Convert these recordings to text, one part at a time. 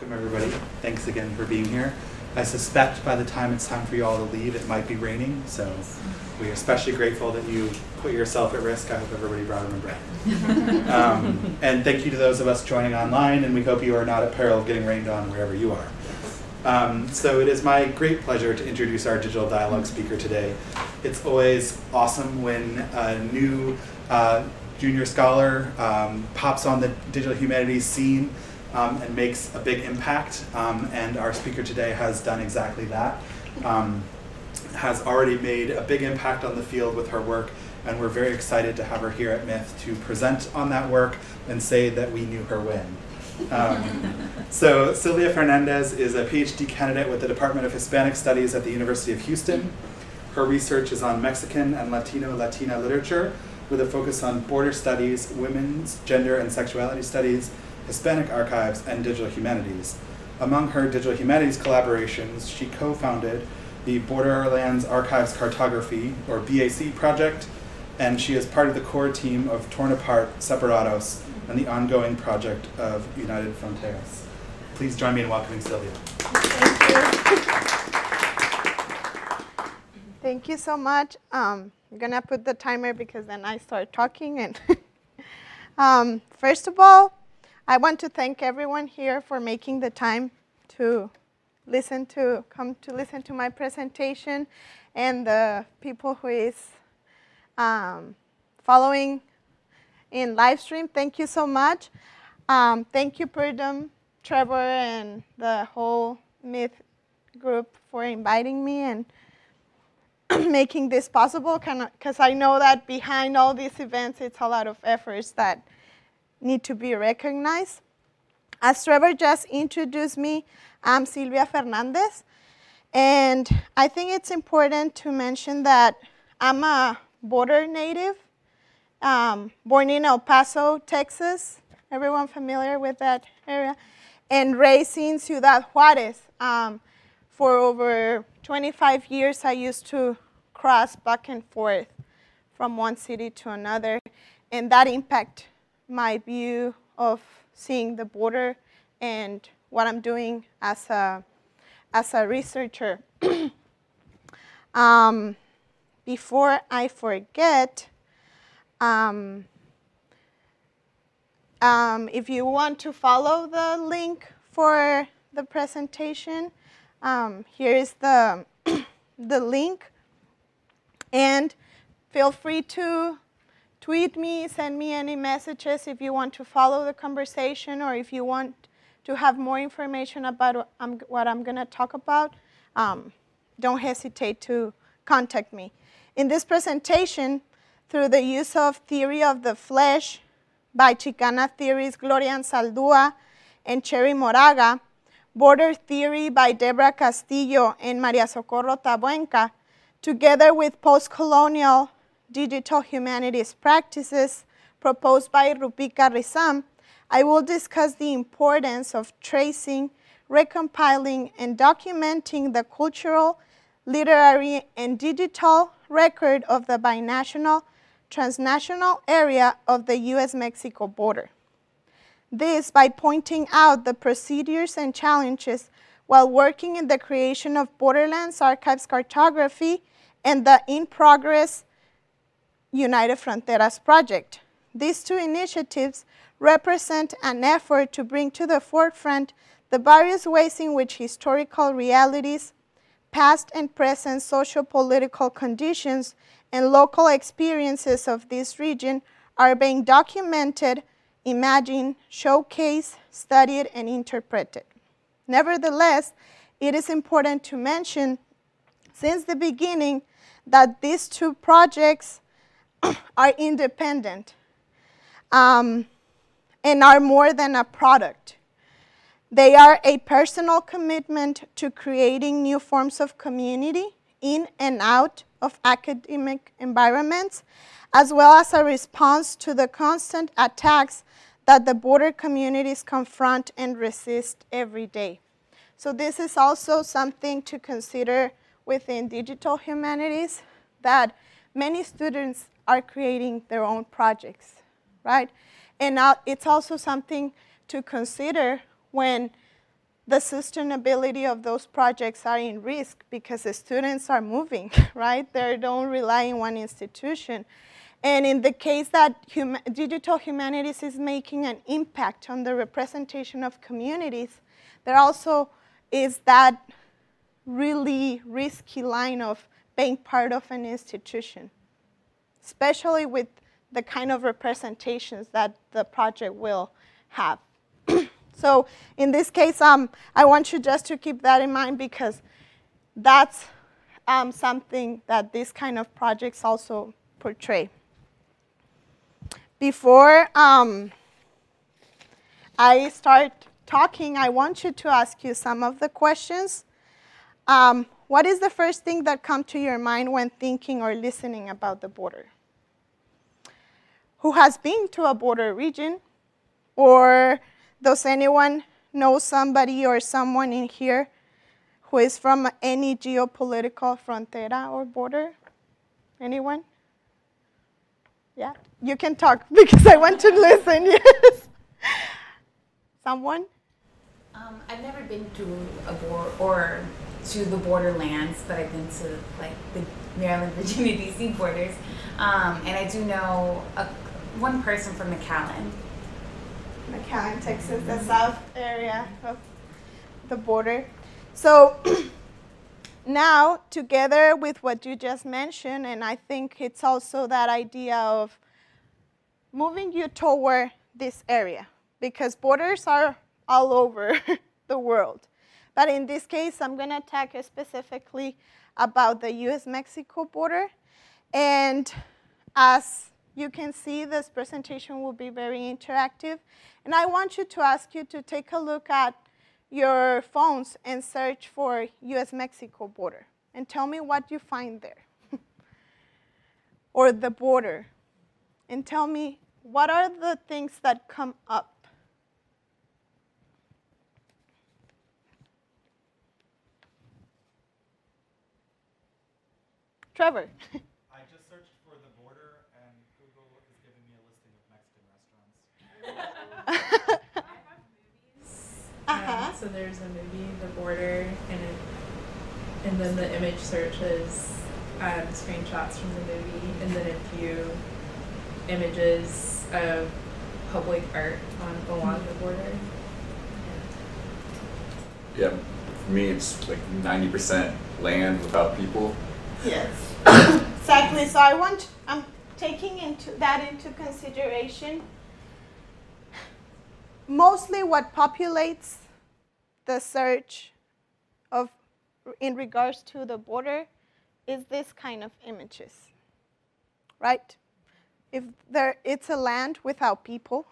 welcome everybody. Thanks again for being here. I suspect by the time it's time for you all to leave, it might be raining, so we are especially grateful that you put yourself at risk. I hope everybody brought an umbrella. um, and thank you to those of us joining online, and we hope you are not at peril of getting rained on wherever you are. Um, so it is my great pleasure to introduce our digital dialogue speaker today. It's always awesome when a new uh, junior scholar um, pops on the digital humanities scene um, and makes a big impact. Um, and our speaker today has done exactly that. Um, has already made a big impact on the field with her work, and we're very excited to have her here at MITH to present on that work and say that we knew her when. Um, so Silvia Fernandez is a PhD candidate with the Department of Hispanic Studies at the University of Houston. Her research is on Mexican and Latino Latina literature with a focus on border studies, women's, gender, and sexuality studies, Hispanic archives, and digital humanities. Among her digital humanities collaborations, she co founded the Borderlands Archives Cartography, or BAC, project, and she is part of the core team of Torn Apart Separados and the ongoing project of United Fronteras. Please join me in welcoming Silvia. Thank you. Thank you so much. Um, I'm gonna put the timer because then I start talking. And um, first of all, I want to thank everyone here for making the time to listen to come to listen to my presentation, and the people who is um, following in live stream. Thank you so much. Um, thank you, Purdom, Trevor, and the whole MITH group for inviting me and making this possible because I know that behind all these events, it's a lot of efforts that need to be recognized. As Trevor just introduced me, I'm Silvia Fernandez. And I think it's important to mention that I'm a border native, um, born in El Paso, Texas. Everyone familiar with that area? And raised in Ciudad Juarez. Um, for over 25 years, I used to cross back and forth from one city to another, and that impact my view of seeing the border and what I'm doing as a as a researcher. um, before I forget, um, um, if you want to follow the link for the presentation, um, here is the, the link. And feel free to tweet me, send me any messages if you want to follow the conversation or if you want to have more information about what I'm, going to talk about. Um, don't hesitate to contact me. In this presentation, through the use of theory of the flesh by Chicana theorists Gloria Anzaldúa and Cherríe Moraga, Border Theory by Deborah Castillo and Maria Socorro Tabuenca, together with post-colonial digital humanities practices proposed by Roopika Risam, I will discuss the importance of tracing, recompiling, and documenting the cultural, literary, and digital record of the binational, transnational area of the U.S.-Mexico border. This by pointing out the procedures and challenges while working in the creation of Borderlands Archives Cartography and the in-progress United Fronteras project. These two initiatives represent an effort to bring to the forefront the various ways in which historical realities, past and present socio-political conditions, and local experiences of this region are being documented imagined, showcased, studied, and interpreted. Nevertheless, it is important to mention since the beginning that these two projects are independent um, and are more than a product. They are a personal commitment to creating new forms of community in and out of academic environments, as well as a response to the constant attacks that the border communities confront and resist every day. So this is also something to consider within digital humanities, that many students are creating their own projects, right? And now it's also something to consider when the sustainability of those projects are in risk because the students are moving, right? They don't rely on one institution. And in the case that hum digital humanities is making an impact on the representation of communities, there also is that really risky line of being part of an institution, especially with the kind of representations that the project will have. so in this case, um, I want you just to keep that in mind because that's um, something that these kind of projects also portray. Before um, I start talking, I want you to ask you some of the questions. What is the first thing that comes to your mind when thinking or listening about the border? Who has been to a border region? Or does anyone know somebody or someone in here who is from any geopolitical frontera or border? Anyone? Yeah, you can talk because I want to listen, yes. Someone? Um, I've never been to a border or to the borderlands, but I've been to like the Maryland, Virginia, D.C. borders, um, and I do know a, one person from McAllen. McAllen, Texas, the south area of the border. So now, together with what you just mentioned, and I think it's also that idea of moving you toward this area because borders are all over the world. But in this case, I'm going to talk specifically about the US Mexico border. And as you can see, this presentation will be very interactive. And I want you to ask you to take a look at your phones and search for US Mexico border and tell me what you find there. or the border. And tell me what are the things that come up. Trevor. I just searched for the border, and Google is giving me a listing of Mexican restaurants. Uh-huh. Um, so there's a movie, The Border, and it, and then the image search is um, screenshots from the movie, and then a few images of public art on along the border. Yeah, for me, it's like 90% land without people. Yes. exactly. So I want I'm taking into that into consideration. Mostly what populates the search of in regards to the border is this kind of images. Right? If there it's a land without people,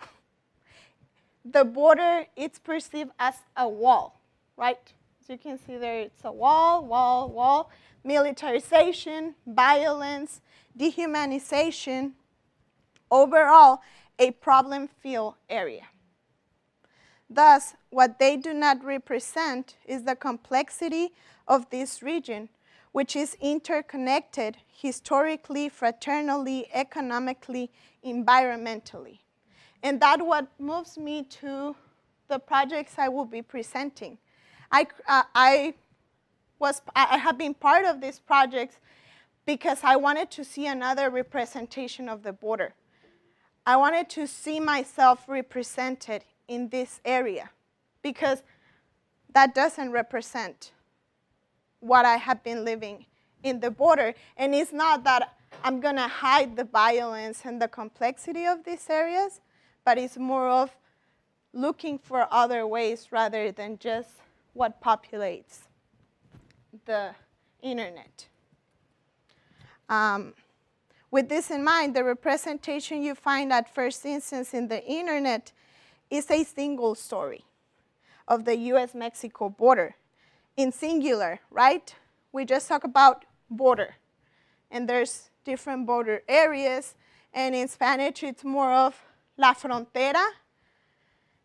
the border it's perceived as a wall, right? You can see there, it's a wall, wall, wall militarization, violence, dehumanization, overall, a problem filled area. Thus, what they do not represent is the complexity of this region, which is interconnected historically, fraternally, economically, environmentally. And that what moves me to the projects I will be presenting. I, uh, I was I have been part of these projects because I wanted to see another representation of the border. I wanted to see myself represented in this area because that doesn't represent what I have been living in the border. And it's not that I'm going to hide the violence and the complexity of these areas, but it's more of looking for other ways rather than just what populates the internet. Um, with this in mind, the representation you find at first instance in the internet is a single story of the US Mexico border in singular, right? We just talk about border, and there's different border areas, and in Spanish it's more of la frontera,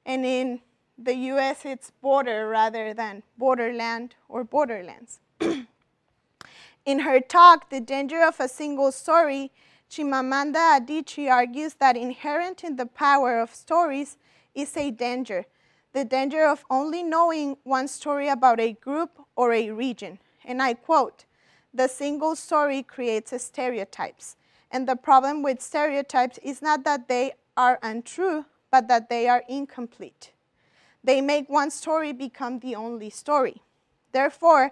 and in the US it's border rather than borderland or borderlands. In her talk, The Danger of a Single Story, Chimamanda Adichie argues that inherent in the power of stories is a danger the danger of only knowing one story about a group or a region. And I quote, the single story creates stereotypes. And the problem with stereotypes is not that they are untrue, but that they are incomplete. They make one story become the only story. Therefore,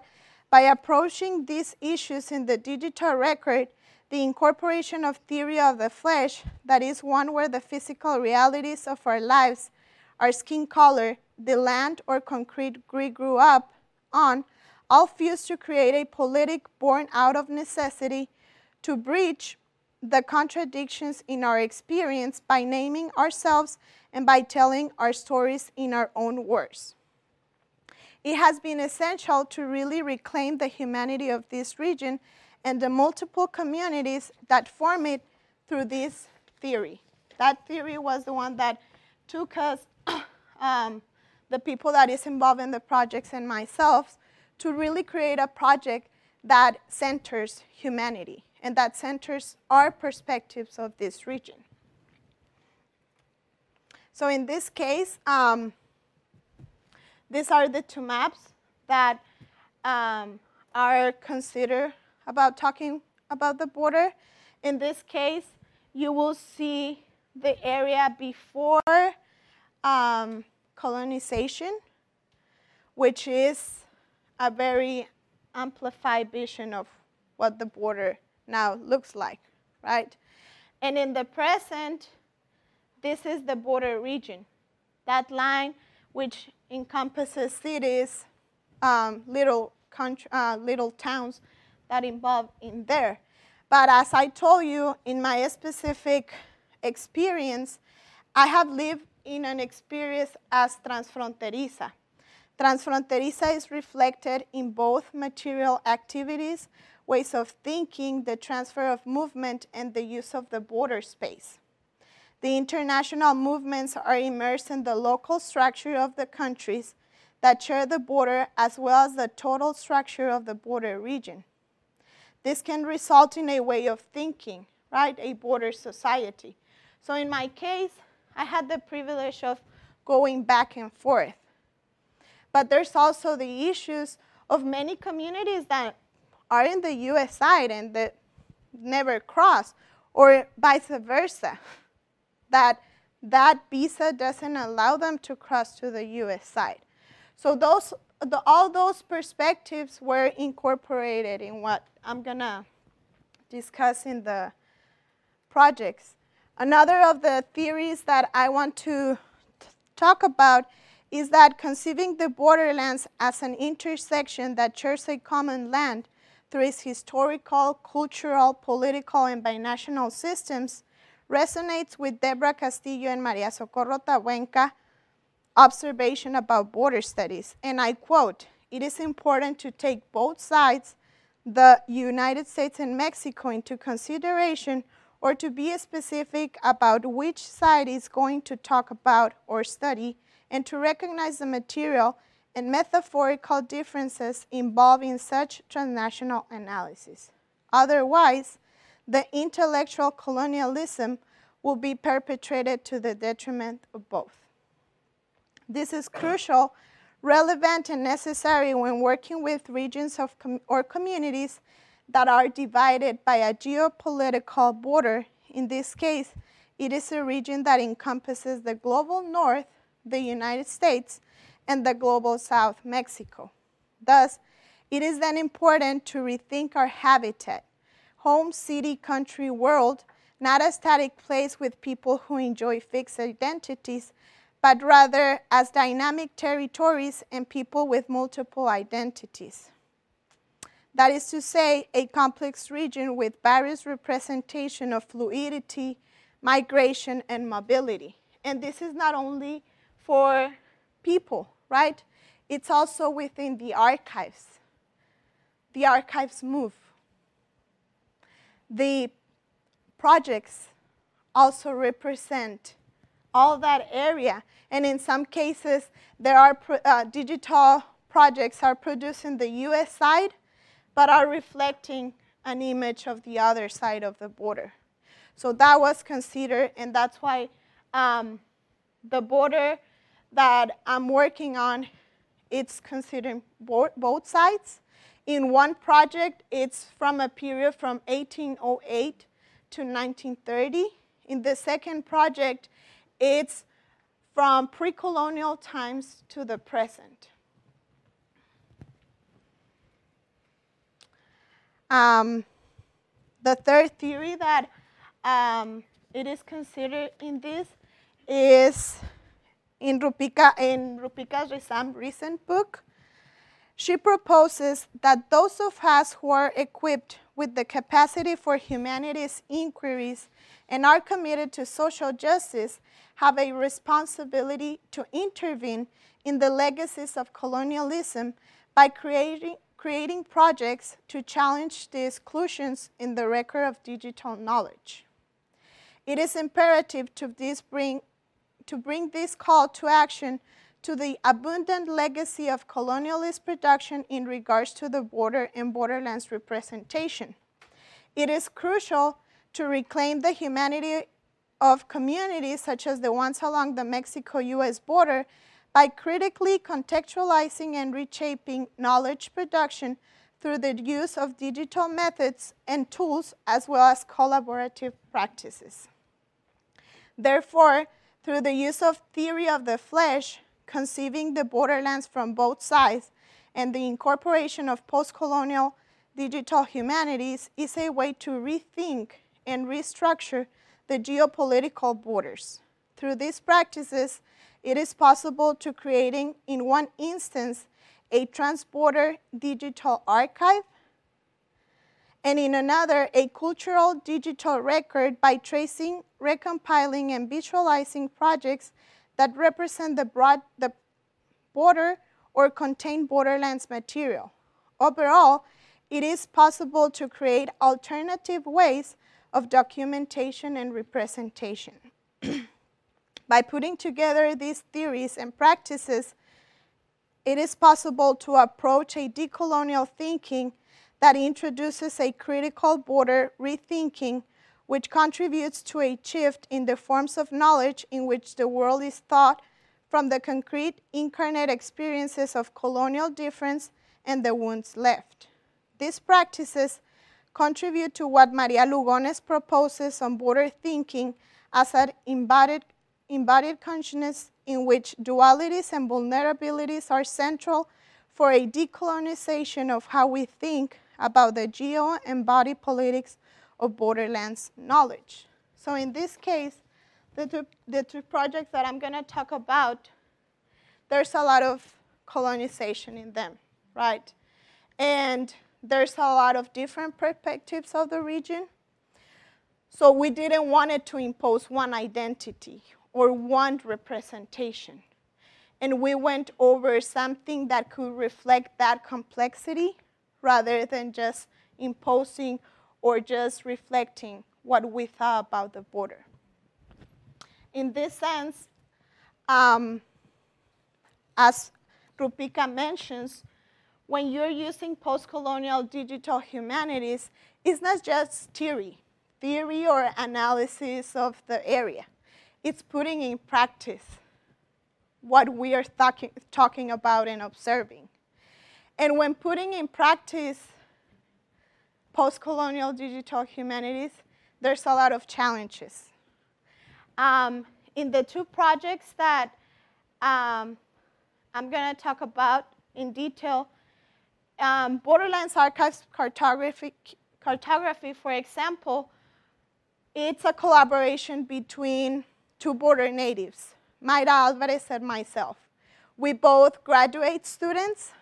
by approaching these issues in the digital record, the incorporation of theory of the flesh, that is one where the physical realities of our lives, our skin color, the land or concrete we grew up on, all fused to create a politic born out of necessity to breach the contradictions in our experience by naming ourselves and by telling our stories in our own words. It has been essential to really reclaim the humanity of this region and the multiple communities that form it through this theory. That theory was the one that took us, um, the people that is involved in the projects and myself, to really create a project that centers humanity and that centers our perspectives of this region. So in this case, um, these are the two maps that um, are considered about talking about the border. In this case, you will see the area before um, colonization, which is a very amplified vision of what the border now looks like, right? And in the present, this is the border region. That line, which encompasses cities, um, little, uh, little towns that involve in there. But as I told you, in my specific experience, I have lived in an experience as transfronteriza. Transfronteriza is reflected in both material activities, ways of thinking, the transfer of movement, and the use of the border space. The international movements are immersed in the local structure of the countries that share the border as well as the total structure of the border region. This can result in a way of thinking, right? A border society. So in my case, I had the privilege of going back and forth. But there's also the issues of many communities that are in the US side and that never cross, or vice versa, that that visa doesn't allow them to cross to the US side. So those, the, all those perspectives were incorporated in what I'm gonna discuss in the projects. Another of the theories that I want to talk about is that conceiving the borderlands as an intersection that shares a common land through its historical, cultural, political, and binational systems resonates with Debra Castillo and Maria Socorro Tabuenca observation about border studies. And I quote, it is important to take both sides, the United States and Mexico, into consideration or to be specific about which side is going to talk about or study and to recognize the material and metaphorical differences involved in such transnational analysis. Otherwise, the intellectual colonialism will be perpetrated to the detriment of both. This is crucial, relevant, and necessary when working with regions of com or communities that are divided by a geopolitical border. In this case, it is a region that encompasses the global north the United States, and the global south, Mexico. Thus, it is then important to rethink our habitat, home, city, country, world, not a static place with people who enjoy fixed identities, but rather as dynamic territories and people with multiple identities. That is to say, a complex region with various representation of fluidity, migration, and mobility. And this is not only for people, right? It's also within the archives. The archives move. The projects also represent all that area. And in some cases, there are uh, digital projects are produced in the US side, but are reflecting an image of the other side of the border. So that was considered, and that's why um, the border that I'm working on, it's considering bo- both sides. In one project, it's from a period from 1808 to 1930. In the second project, it's from pre colonial times to the present. Um, the third theory that um, it is considered in this is in Roopika in Roopika Risam's recent book. She proposes that those of us who are equipped with the capacity for humanities inquiries and are committed to social justice have a responsibility to intervene in the legacies of colonialism by creating, creating projects to challenge the exclusions in the record of digital knowledge. It is imperative to, this bring, to bring this call to action to the abundant legacy of colonialist production in regards to the border and borderlands representation. It is crucial to reclaim the humanity of communities such as the ones along the Mexico US border by critically contextualizing and reshaping knowledge production through the use of digital methods and tools as well as collaborative practices. Therefore, through the use of theory of the flesh, conceiving the borderlands from both sides, and the incorporation of post colonial digital humanities is a way to rethink and restructure the geopolitical borders. Through these practices, it is possible to creating, in one instance, a transborder digital archive, and in another, a cultural digital record by tracing, recompiling, and visualizing projects that represent the, broad, the border or contain borderlands material. Overall, it is possible to create alternative ways of documentation and representation. By putting together these theories and practices, it is possible to approach a decolonial thinking that introduces a critical border rethinking, which contributes to a shift in the forms of knowledge in which the world is thought from the concrete incarnate experiences of colonial difference and the wounds left. These practices contribute to what Maria Lugones proposes on border thinking as an embodied, embodied consciousness in which dualities and vulnerabilities are central for a decolonization of how we think about the geo and body politics of borderlands knowledge. So in this case, the two, the two projects that I'm going to talk about, there's a lot of colonization in them, right? And there's a lot of different perspectives of the region. So we didn't want it to impose one identity or one representation. And we went over something that could reflect that complexity rather than just imposing or just reflecting what we thought about the border. In this sense, um, as Roopika mentions, when you're using post-colonial digital humanities, it's not just theory, theory or analysis of the area. It's putting in practice what we are talking, talking about and observing. And when putting in practice post-colonial digital humanities, there's a lot of challenges. Um, in the two projects that um, I'm going to talk about in detail, um, Borderlands Archives cartography, cartography, for example, it's a collaboration between two border natives, Mayra Alvarez and myself. We both graduate students,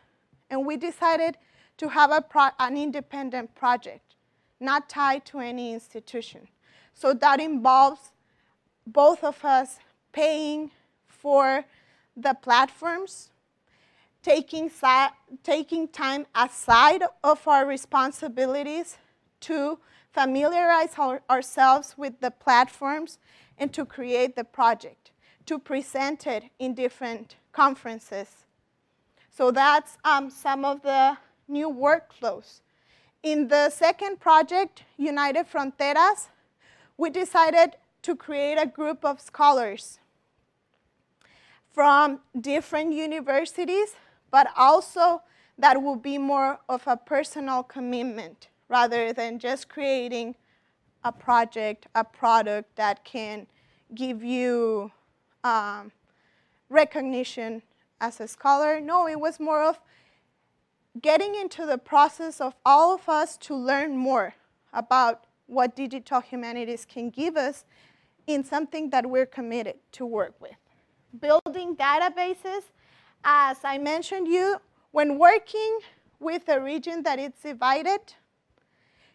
and we decided to have an independent project, not tied to any institution. So that involves both of us paying for the platforms taking, taking time aside of our responsibilities to familiarize our, ourselves with the platforms and to create the project, to present it in different conferences. So that's um, some of the new workflows. In the second project, United Fronteras, we decided to create a group of scholars from different universities, but also that will be more of a personal commitment rather than just creating a project, a product that can give you um, recognition as a scholar. No, it was more of getting into the process of all of us to learn more about what digital humanities can give us in something that we're committed to work with. Building databases, as I mentioned you, when working with a region that is divided,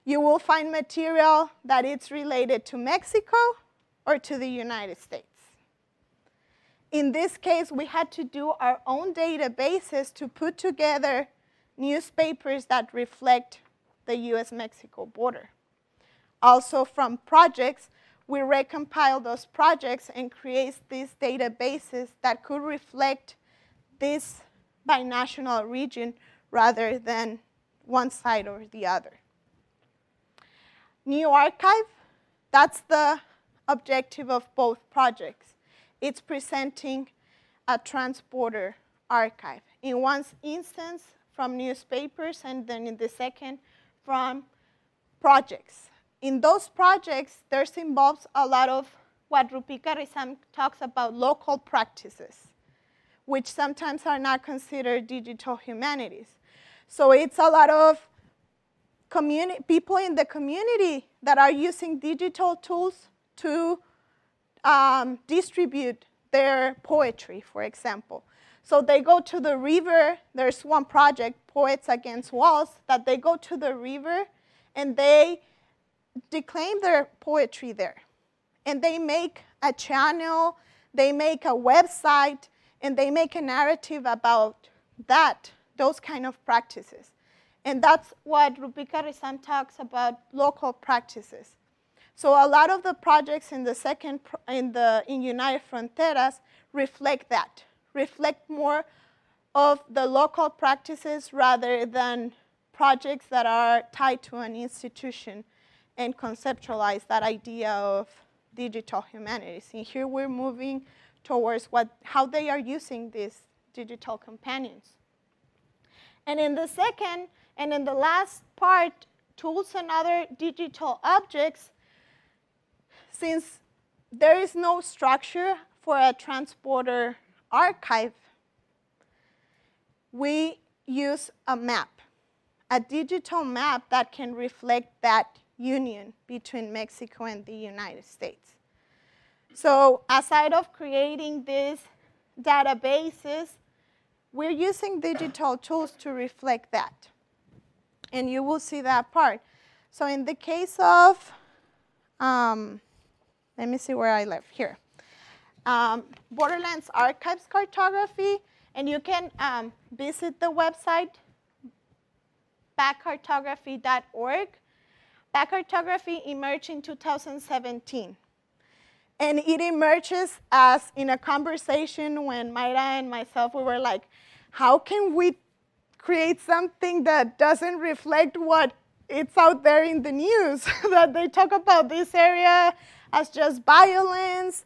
you will find material that is related to Mexico or to the United States. In this case, we had to do our own databases to put together newspapers that reflect the US-Mexico border. Also from projects, we recompile those projects and create these databases that could reflect this binational region rather than one side or the other. New archive, that's the objective of both projects. It's presenting a transborder archive. In one instance, from newspapers, and then in the second, from projects. In those projects, there's involves a lot of what Roopika Risam talks about local practices, which sometimes are not considered digital humanities. So it's a lot of people in the community that are using digital tools to um, distribute their poetry, for example. So they go to the river. There's one project, Poets Against Walls, that they go to the river and they declaim their poetry there. And they make a channel, they make a website, and they make a narrative about that, those kind of practices. And that's what Roopika Risam talks about local practices. So a lot of the projects in the second in the in United Fronteras reflect that, reflect more of the local practices rather than projects that are tied to an institution and conceptualize that idea of digital humanities. And here we're moving towards what, how they are using these digital companions. And in the second, and in the last part, tools and other digital objects, since there is no structure for a transborder archive, we use a map, a digital map that can reflect that union between Mexico and the United States. So aside of creating these databases, we're using digital tools to reflect that. And you will see that part. So in the case of, um, let me see where I left here. Um, Borderlands Archives Cartography, and you can um, visit the website backcartography.org. Backcartography emerged in 2017. And it emerges as in a conversation when Mayra and myself, we were like, how can we create something that doesn't reflect what it's out there in the news, that they talk about this area as just violence.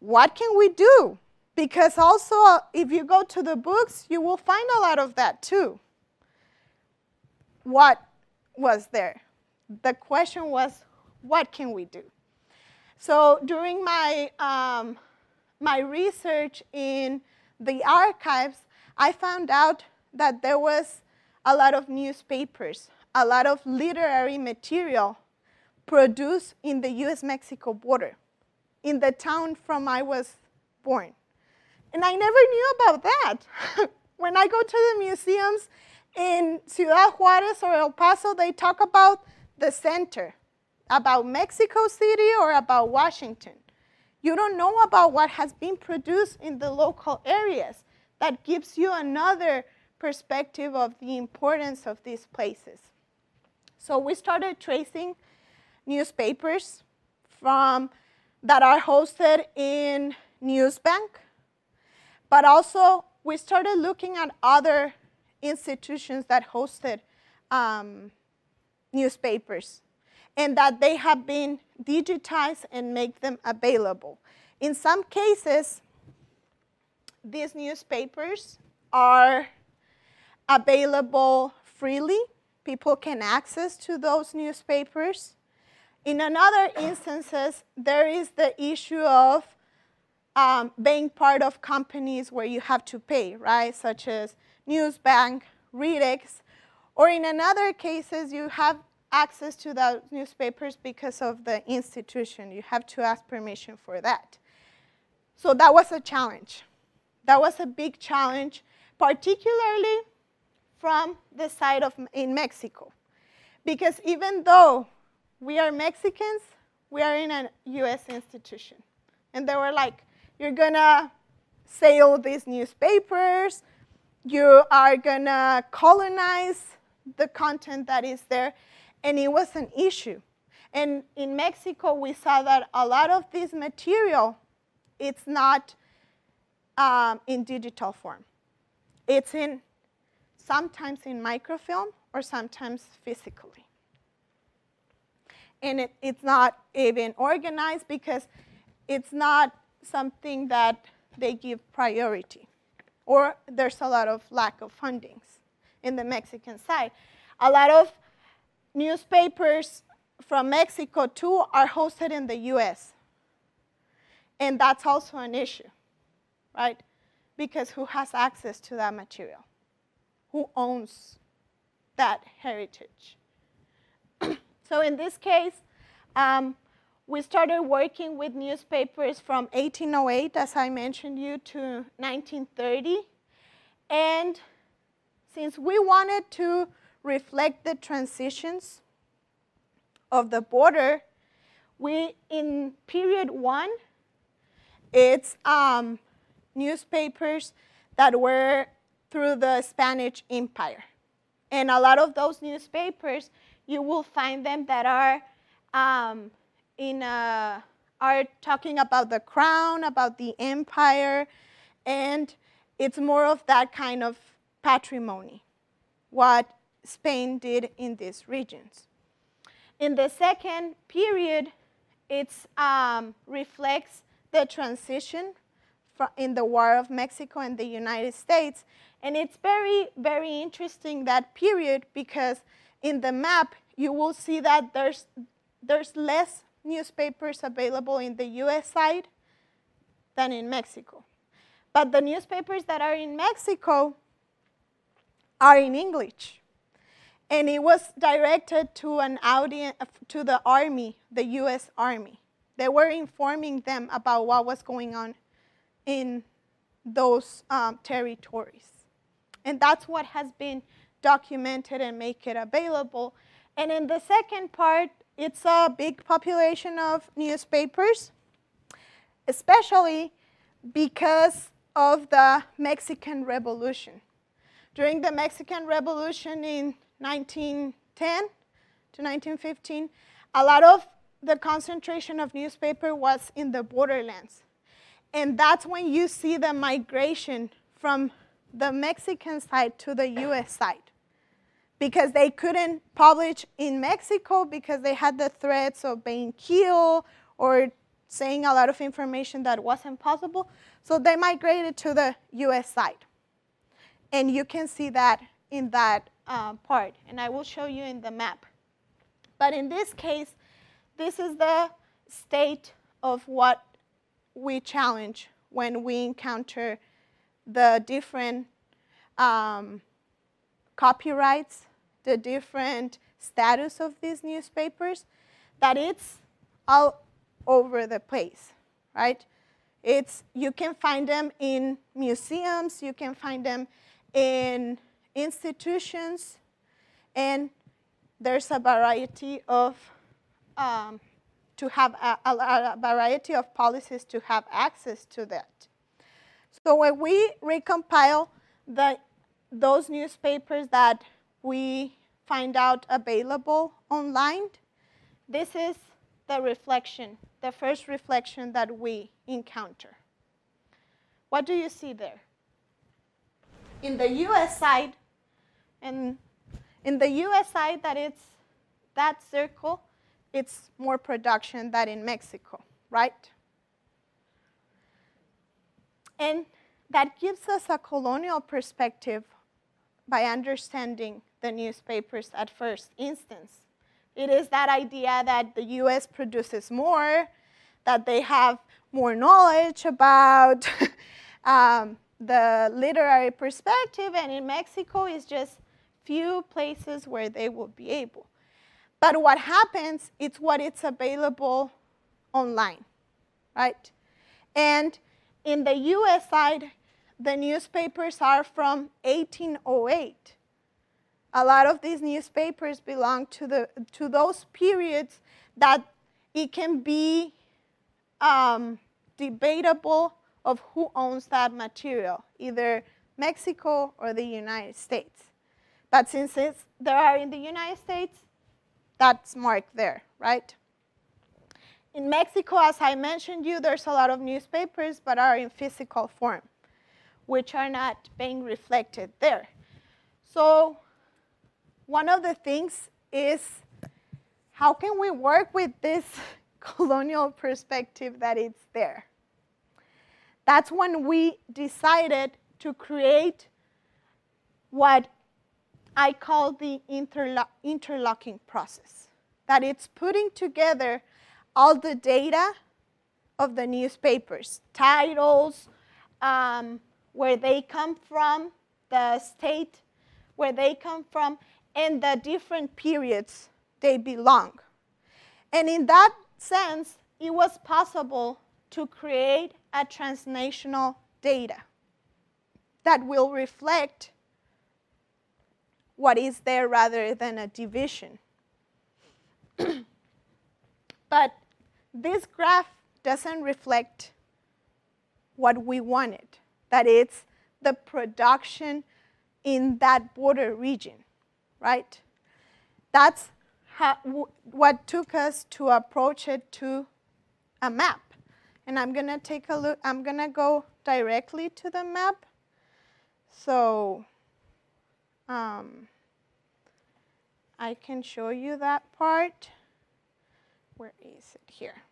What can we do? Because also, if you go to the books, you will find a lot of that too. What was there? The question was, what can we do? So during my, um, my research in the archives, I found out that there was a lot of newspapers, a lot of literary material produced in the US-Mexico border, in the town from I was born. And I never knew about that. when I go to the museums in Ciudad Juarez or El Paso, they talk about the center, about Mexico City or about Washington. You don't know about what has been produced in the local areas. That gives you another perspective of the importance of these places. So we started tracing newspapers from that are hosted in Newsbank, but also we started looking at other institutions that hosted um, newspapers and that they have been digitized and make them available. In some cases, these newspapers are available freely. People can access to those newspapers. In another instances, there is the issue of um, being part of companies where you have to pay, right? Such as Newsbank, Readex, or in another cases, you have access to the newspapers because of the institution. You have to ask permission for that. So that was a challenge. That was a big challenge, particularly from the side of in Mexico. Because even though we are Mexicans, we are in a US institution. And they were like, you're gonna sell these newspapers, you are gonna colonize the content that is there, and it was an issue. And in Mexico, we saw that a lot of this material, it's not um, in digital form. It's in sometimes in microfilm or sometimes physically. And it, it's not even organized because it's not something that they give priority, or there's a lot of lack of fundings in the Mexican side. A lot of newspapers from Mexico too are hosted in the US. And that's also an issue, right? Because who has access to that material? Who owns that heritage? So in this case, um, we started working with newspapers from 1808, as I mentioned you, to 1930. And since we wanted to reflect the transitions of the border, we, in period one, it's um, newspapers that were through the Spanish Empire. And a lot of those newspapers, you will find them that are um, in a, are talking about the crown, about the empire, and it's more of that kind of patrimony, what Spain did in these regions. In the second period, it um, reflects the transition in the War of Mexico and the United States. And it's very, very interesting that period because in the map, you will see that there's, there's less newspapers available in the US side than in Mexico. But the newspapers that are in Mexico are in English. And it was directed to an audience, to the army, the US Army. They were informing them about what was going on in those um, territories. And that's what has been documented and make it available. And in the second part, it's a big population of newspapers, especially because of the Mexican Revolution. During the Mexican Revolution in 1910 to 1915, a lot of the concentration of newspaper was in the borderlands. And that's when you see the migration from the Mexican side to the US side because they couldn't publish in Mexico because they had the threats of being killed or saying a lot of information that wasn't possible. So they migrated to the US side. And you can see that in that uh, part, and I will show you in the map. But in this case, this is the state of what we challenge when we encounter the different um, copyrights, the different status of these newspapers, that it's all over the place, right? It's, you can find them in museums, you can find them in institutions, and there's a variety of, um, to have a, a, a variety of policies to have access to that. So when we recompile the, those newspapers that we find out available online, this is the reflection, the first reflection that we encounter. What do you see there? In the US side, and in the US side that it's that circle, it's more production than in Mexico, right? And that gives us a colonial perspective by understanding the newspapers at first instance. It is that idea that the US produces more, that they have more knowledge about um, the literary perspective, and in Mexico is just few places where they will be able. But what happens, it's what it's available online, right? And in the US side, the newspapers are from 1808. A lot of these newspapers belong to, the, to those periods that it can be um, debatable of who owns that material, either Mexico or the United States. But since it's, they are in the United States, that's marked there, right? In Mexico, as I mentioned you, there's a lot of newspapers, but are in physical form, which are not being reflected there. So one of the things is how can we work with this colonial perspective that it's there? That's when we decided to create what I call the interlo- interlocking process. That it's putting together all the data of the newspapers, titles, um, where they come from, the state where they come from, and the different periods they belong. And in that sense, it was possible to create a transnational data that will reflect what is there rather than a division. but this graph doesn't reflect what we wanted, that it's the production in that border region, right? That's how, what took us to approach it to a map. And I'm gonna take a look, I'm gonna go directly to the map. So um, I can show you that part. Where is it here?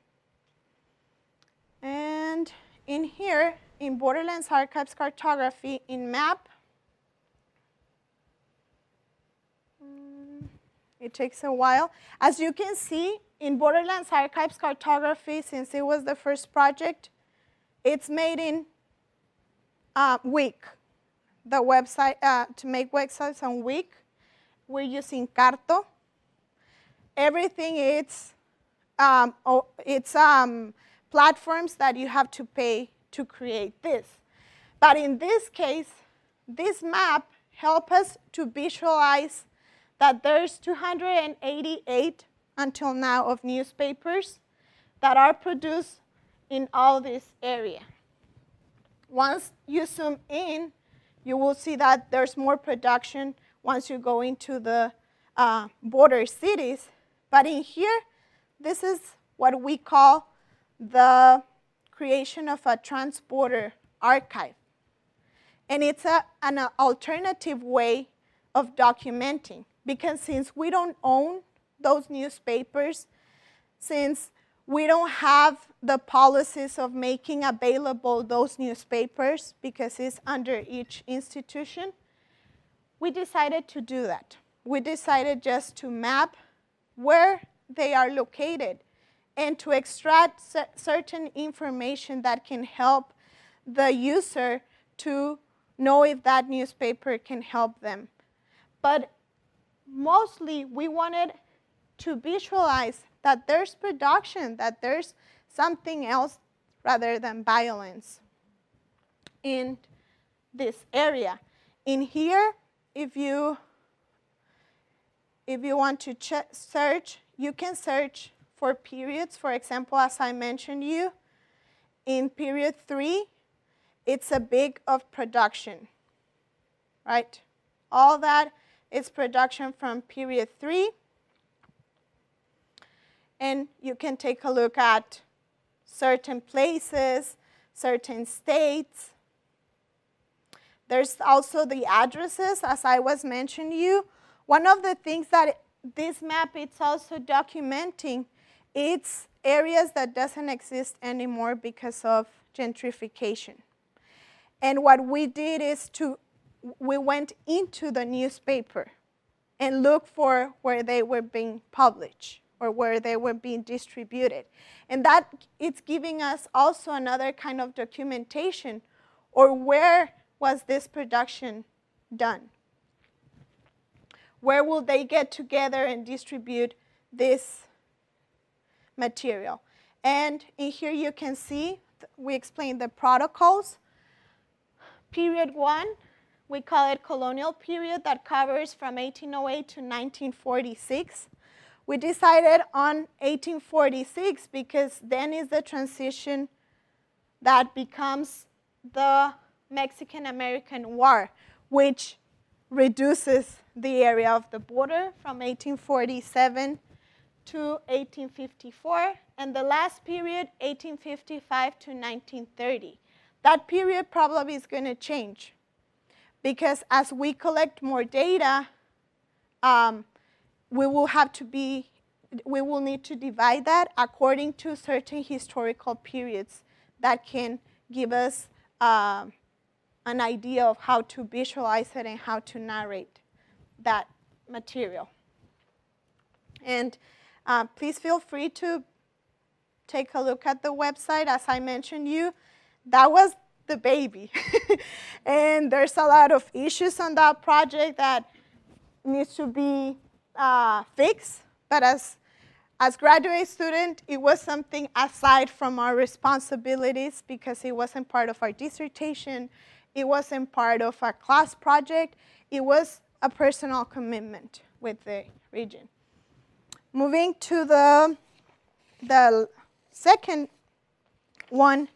And in here, in Borderlands Archives Cartography, in map, mm, it takes a while. As you can see, in Borderlands Archives Cartography, since it was the first project, it's made in uh, Wix. The website, uh, to make websites on Wix, we're using Carto. Everything is, um, oh, it's um, platforms that you have to pay to create this. But in this case, this map helps us to visualize that there's 288 until now of newspapers that are produced in all this area. Once you zoom in, you will see that there's more production once you go into the uh, border cities. But in here, this is what we call the creation of a transborder archive. And it's a, an alternative way of documenting because since we don't own those newspapers, since we don't have the policies of making available those newspapers because it's under each institution, we decided to do that. We decided just to map where they are located and to extract certain information that can help the user to know if that newspaper can help them. But mostly, we wanted to visualize that there's production, that there's something else rather than violence in this area. In here, if you if you want to search, you can search for periods. For example, as I mentioned you, in period three, it's a big of production, right? All that is production from period three. And you can take a look at certain places, certain states. There's also the addresses, as I was mentioning you. One of the things that this map it's also documenting, it's areas that doesn't exist anymore because of gentrification. And what we did is to, we went into the newspaper and looked for where they were being published or where they were being distributed. And that it's giving us also another kind of documentation or where was this production done? Where will they get together and distribute this material? And in here you can see we explain the protocols. Period one, we call it colonial period that covers from 1808 to 1946. We decided on 1846 because then is the transition that becomes the Mexican American War, which reduces the area of the border from 1847 to 1854, and the last period, 1855 to 1930. That period probably is going to change because as we collect more data, um, we will have to be, we will need to divide that according to certain historical periods that can give us uh, an idea of how to visualize it and how to narrate that material. And uh, please feel free to take a look at the website. As I mentioned you, that was the baby. and there's a lot of issues on that project that needs to be uh, fixed. But as as graduate student, it was something aside from our responsibilities because it wasn't part of our dissertation, it wasn't part of a class project, it was a personal commitment with the region. Moving to the, the second one,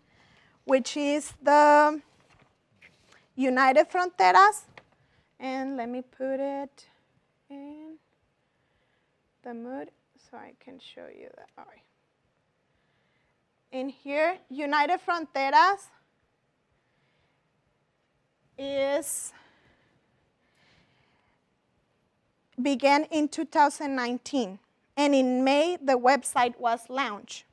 which is the United Fronteras. And let me put it in the mood so I can show you that. All right. In here, United Fronteras is began in 2019, and in May the website was launched.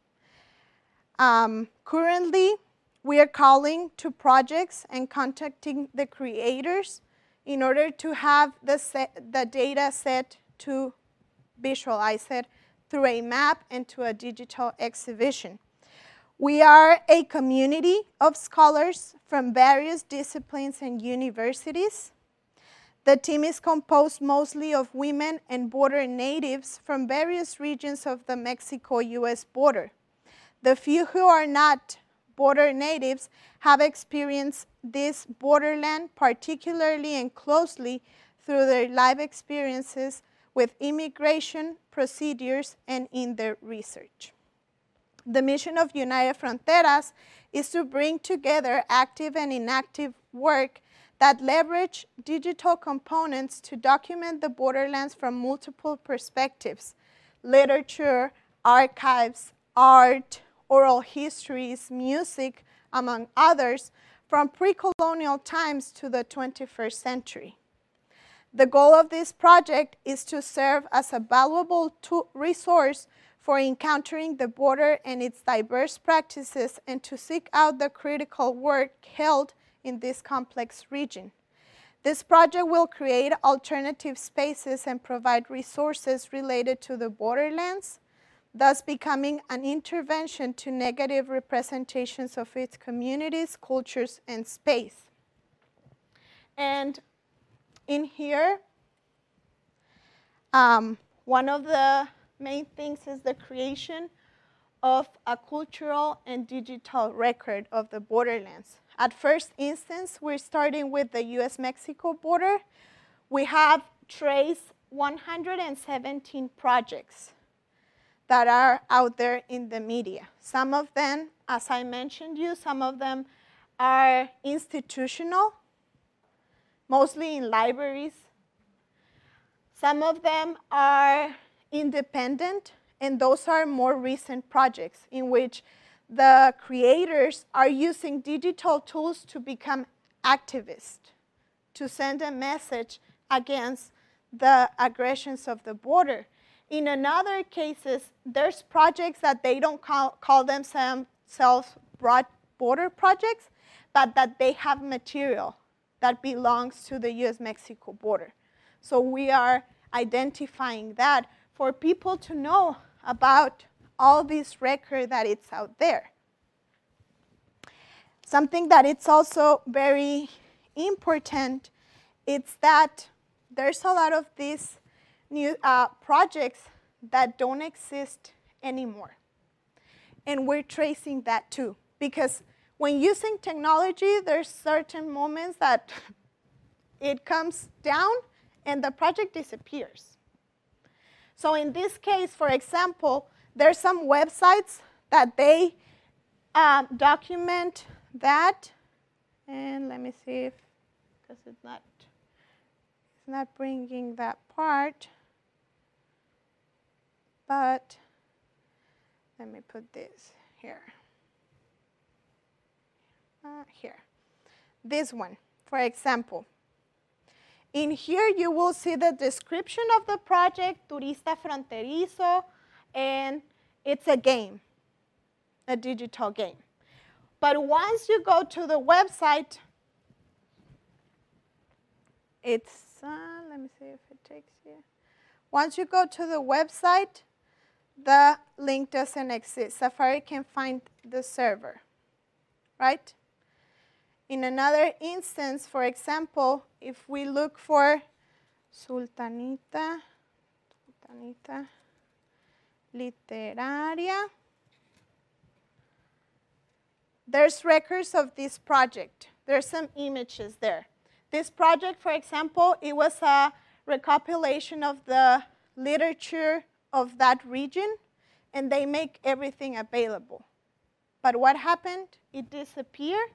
Um, currently, we are calling to projects and contacting the creators in order to have the, set, the data set to visualize it through a map and to a digital exhibition. We are a community of scholars from various disciplines and universities. The team is composed mostly of women and border natives from various regions of the Mexico-US border. The few who are not border natives have experienced this borderland particularly and closely through their life experiences with immigration procedures and in their research. The mission of United Fronteras is to bring together active and inactive work that leverage digital components to document the borderlands from multiple perspectives, literature, archives, art, oral histories, music, among others, from pre-colonial times to the 21st century. The goal of this project is to serve as a valuable resource for encountering the border and its diverse practices and to seek out the critical work held in this complex region. This project will create alternative spaces and provide resources related to the borderlands, thus becoming an intervention to negative representations of its communities, cultures, and space. And in here, um, one of the main things is the creation of a cultural and digital record of the borderlands. At first instance, we're starting with the US-Mexico border. We have traced 117 projects that are out there in the media. Some of them, as I mentioned you, some of them are institutional, mostly in libraries. Some of them are independent, and those are more recent projects in which the creators are using digital tools to become activists, to send a message against the aggressions of the border. In another cases, there's projects that they don't call, call themselves broad border projects, but that they have material that belongs to the US Mexico border. So we are identifying that for people to know about all this record that it's out there. Something that it's also very important it's that there's a lot of these new uh, projects that don't exist anymore. And we're tracing that too. Because when using technology, there's certain moments that it comes down and the project disappears. So in this case, for example, there's some websites that they um, document that. And let me see if, because it's not, it's not bringing that part. But let me put this here. Uh, here. This one, for example. In here, you will see the description of the project, Turista Fronterizo, and it's a game, a digital game. But once you go to the website, it's, uh, let me see if it takes you. Once you go to the website, the link doesn't exist. Safari can find the server, right? In another instance, for example, if we look for Sultanita, Sultanita Literaria, there's records of this project. There's some images there. This project, for example, it was a recopilation of the literature of that region, and they make everything available. But what happened? It disappeared,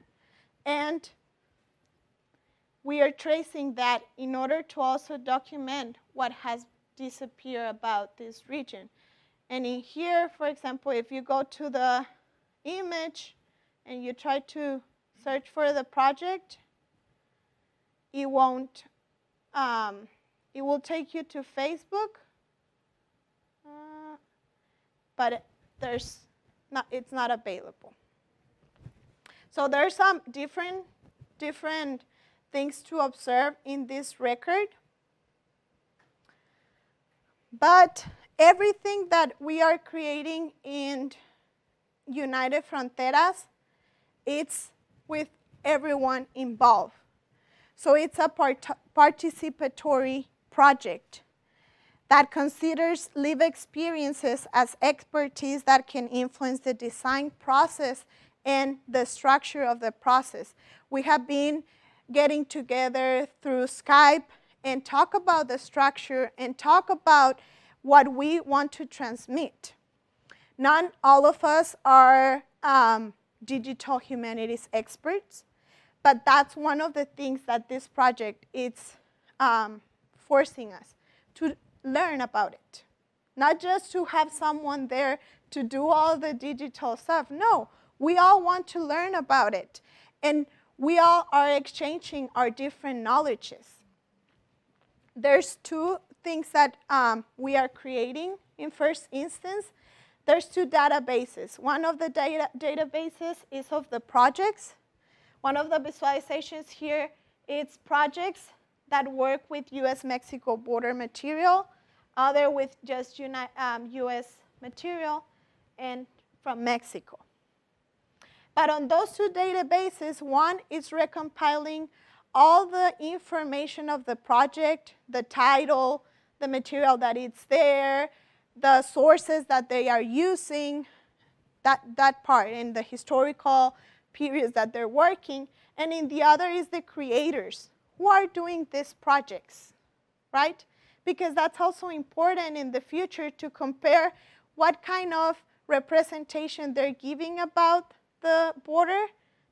and we are tracing that in order to also document what has disappeared about this region. And in here, for example, if you go to the image and you try to search for the project, it won't, um, it will take you to Facebook, uh, but there's not, it's not available. So there's some different, different things to observe in this record. But everything that we are creating in United Fronteras, it's with everyone involved. So it's a part participatory project that considers lived experiences as expertise that can influence the design process and the structure of the process. We have been getting together through Skype and talk about the structure and talk about what we want to transmit. Not all of us are um, digital humanities experts, but that's one of the things that this project is um, forcing us to learn about it. Not just to have someone there to do all the digital stuff. No, we all want to learn about it. And we all are exchanging our different knowledges. There's two things that um, we are creating in first instance. There's two databases. One of the data databases is of the projects. One of the visualizations here is projects that work with US-Mexico border material, other with just uni um, US material, and from Mexico. But on those two databases, one is recompiling all the information of the project, the title, the material that it's there, the sources that they are using, that, that part, and the historical periods that they're working. And in the other is the creators who are doing these projects, right? Because that's also important in the future to compare what kind of representation they're giving about the border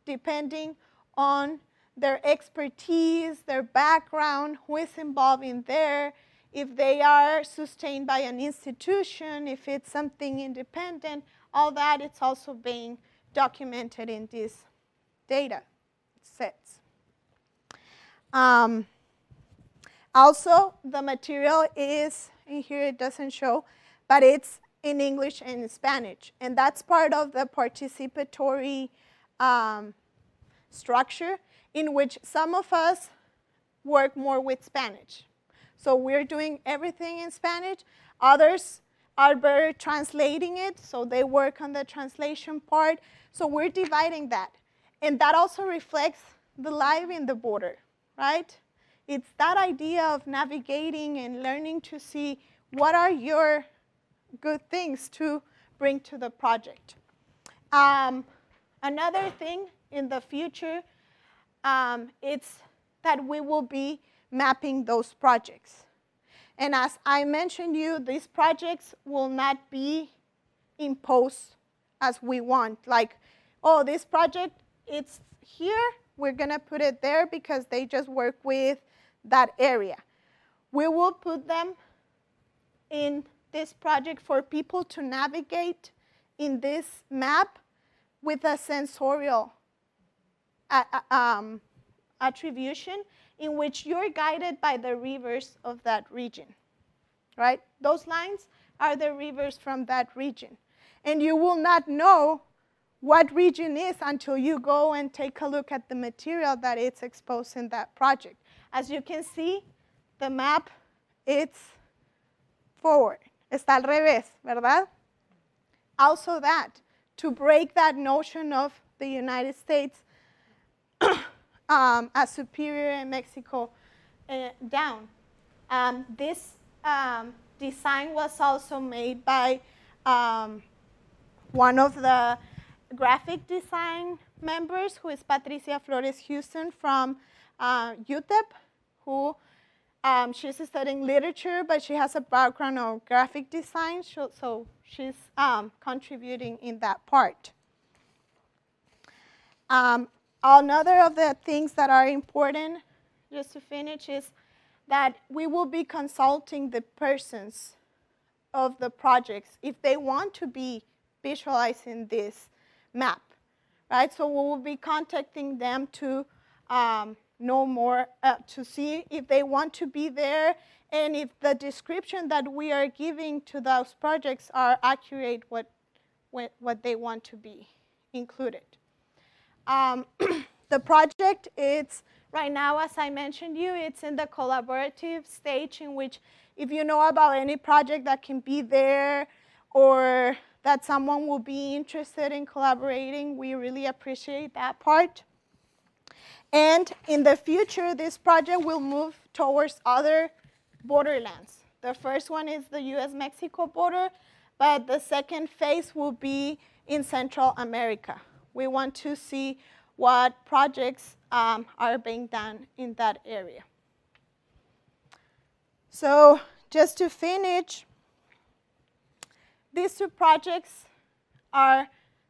depending on their expertise, their background, who is involved in there, if they are sustained by an institution, if it's something independent, all that it's also being documented in these data sets. Um, also, the material is, in here it doesn't show, but it's in English and in Spanish. And that's part of the participatory um, structure in which some of us work more with Spanish. So we're doing everything in Spanish. Others are better translating it, so they work on the translation part. So we're dividing that. And that also reflects the life in the border, right? It's that idea of navigating and learning to see what are your good things to bring to the project. Um, another thing in the future, um, it's that we will be mapping those projects. And as I mentioned you, these projects will not be imposed as we want. Like, oh, this project, it's here, we're gonna put it there because they just work with that area. We will put them in this project for people to navigate in this map with a sensorial uh, um, attribution in which you're guided by the rivers of that region, right? Those lines are the rivers from that region. And you will not know what region is until you go and take a look at the material that it's exposed in that project. As you can see, the map, it's forward. Está al revés, ¿verdad? Also that, to break that notion of the United States um, superior in Mexico uh, down. Um, this um, design was also made by um, one of the graphic design members, who is Patricia Flores Houston from uh, UTEP, who um, she's studying literature, but she has a background of graphic design, so, so she's um, contributing in that part. Um, another of the things that are important, just to finish, is that we will be consulting the persons of the projects if they want to be visualizing this map, right? So we will be contacting them to um, know more, uh, to see if they want to be there and if the description that we are giving to those projects are accurate what, what, what they want to be included. Um, the project, it's right now, as I mentioned you, it's in the collaborative stage in which if you know about any project that can be there or that someone will be interested in collaborating, we really appreciate that part. And in the future, this project will move towards other borderlands. The first one is the US-Mexico border, but the second phase will be in Central America. We want to see what projects um, are being done in that area. So just to finish, these two projects are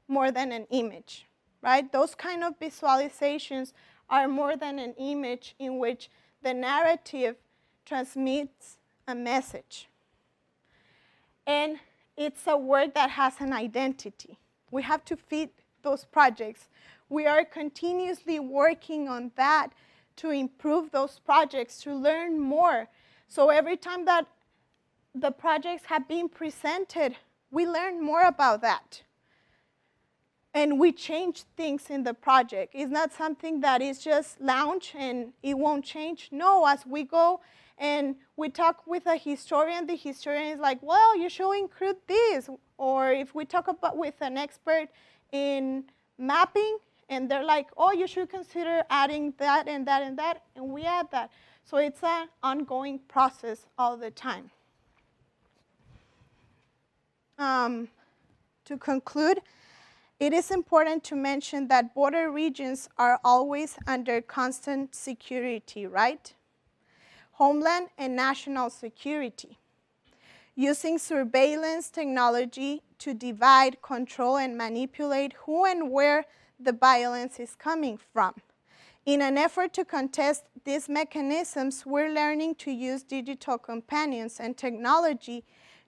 more than an image, right? Those kind of visualizations are more than an image in which the narrative transmits a message. And it's a word that has an identity. We have to feed those projects. We are continuously working on that to improve those projects, to learn more. So every time that the projects have been presented, we learn more about that. And we change things in the project. It's not something that is just launch and it won't change. No, as we go and we talk with a historian, the historian is like, well, you should include this. Or if we talk about with an expert in mapping, and they're like, oh, you should consider adding that and that and that, and we add that. So it's an ongoing process all the time. Um, to conclude, it is important to mention that border regions are always under constant security, right? Homeland and national security. Using surveillance technology to divide, control, and manipulate who and where the violence is coming from. In an effort to contest these mechanisms, we're learning to use digital companions and technology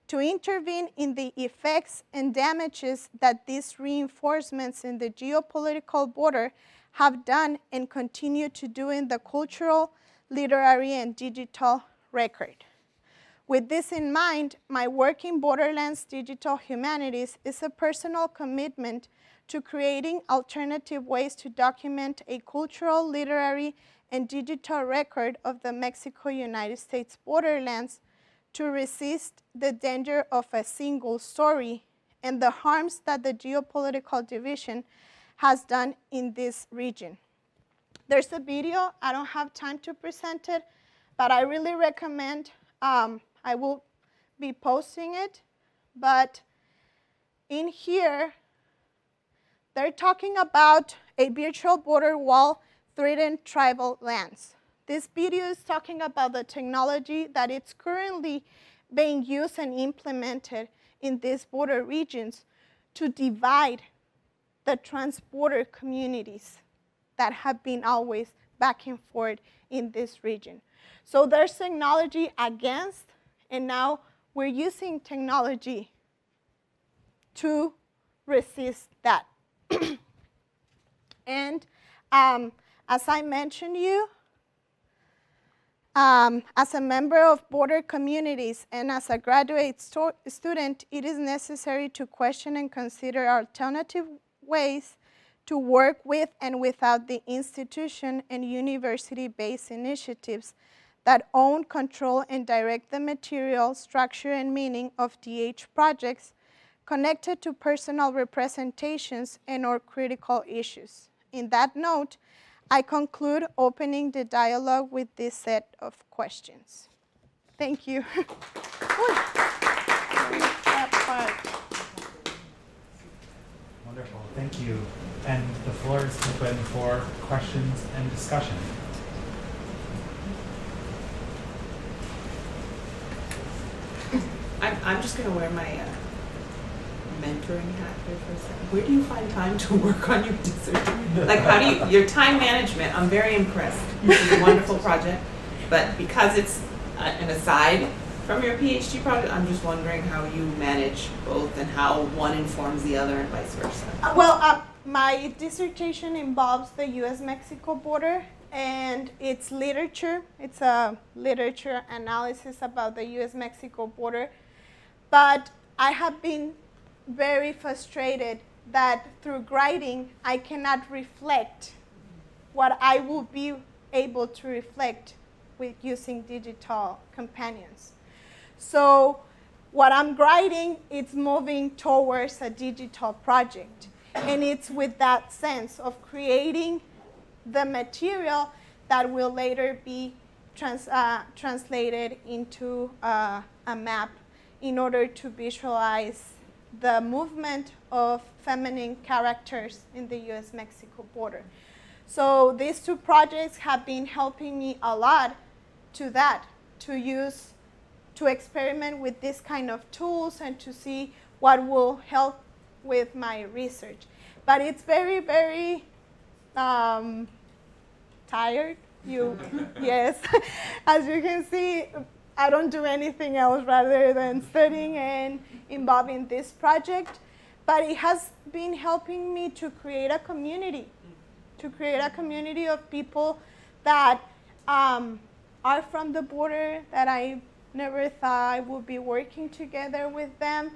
to intervene in the effects and damages that these reinforcements in the geopolitical border have done and continue to do in the cultural, literary, and digital record. With this in mind, my work in Borderlands Digital Humanities is a personal commitment to creating alternative ways to document a cultural, literary, and digital record of the Mexico United States borderlands to resist the danger of a single story and the harms that the geopolitical division has done in this region. There's a video, I don't have time to present it, but I really recommend, um, I will be posting it, but in here, they're talking about a virtual border wall threatened tribal lands. This video is talking about the technology that it's currently being used and implemented in these border regions to divide the trans-border communities that have been always back and forth in this region. So there's technology against, and now we're using technology to resist that. and um, as I mentioned you, um, as a member of border communities and as a graduate stu student, it is necessary to question and consider alternative ways to work with and without the institution and university-based initiatives that own, control, and direct the material, structure, and meaning of DH projects connected to personal representations and or critical issues. In that note, I conclude opening the dialogue with this set of questions. Thank you. Wonderful, thank you. And the floor is open for questions and discussion. I'm, just gonna wear my uh, mentoring hat here for a second. Where do you find time to work on your dissertation? Like, how do you, your time management, I'm very impressed. It's a wonderful project, but because it's uh, an aside from your PhD project, I'm just wondering how you manage both and how one informs the other and vice versa. Uh, well, uh, my dissertation involves the U.S.-Mexico border, and it's literature. It's a literature analysis about the U.S.-Mexico border. But I have been very frustrated that through writing, I cannot reflect what I will be able to reflect with using digital companions. So what I'm writing is moving towards a digital project. And it's with that sense of creating the material that will later be trans, uh, translated into uh, a map in order to visualize the movement of feminine characters in the US-Mexico border. So these two projects have been helping me a lot to that, to use, to experiment with this kind of tools and to see what will help with my research. But it's very, very um, tired. You, yes, as you can see, I don't do anything else rather than studying and involving this project. But it has been helping me to create a community, to create a community of people that um, are from the border that I never thought I would be working together with them,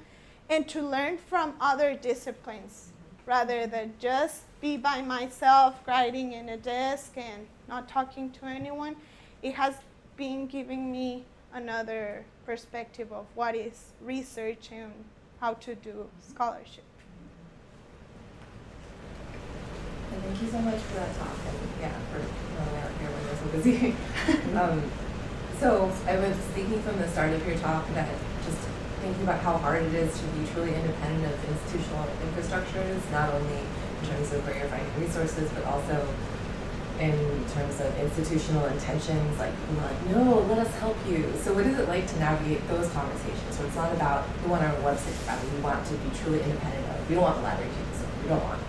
and to learn from other disciplines rather than just be by myself writing in a desk and not talking to anyone. It has been giving me another perspective of what is research and how to do scholarship. And thank you so much for that talk and yeah, for coming out here when we're so busy. um, so I was thinking from the start of your talk that just thinking about how hard it is to be truly independent of institutional infrastructures, not only in terms of where you're finding resources, but also in terms of institutional intentions, like like, no, let us help you. So what is it like to navigate those conversations? So it's not about we want our website rather we want to be truly independent of we don't want the library to. We don't want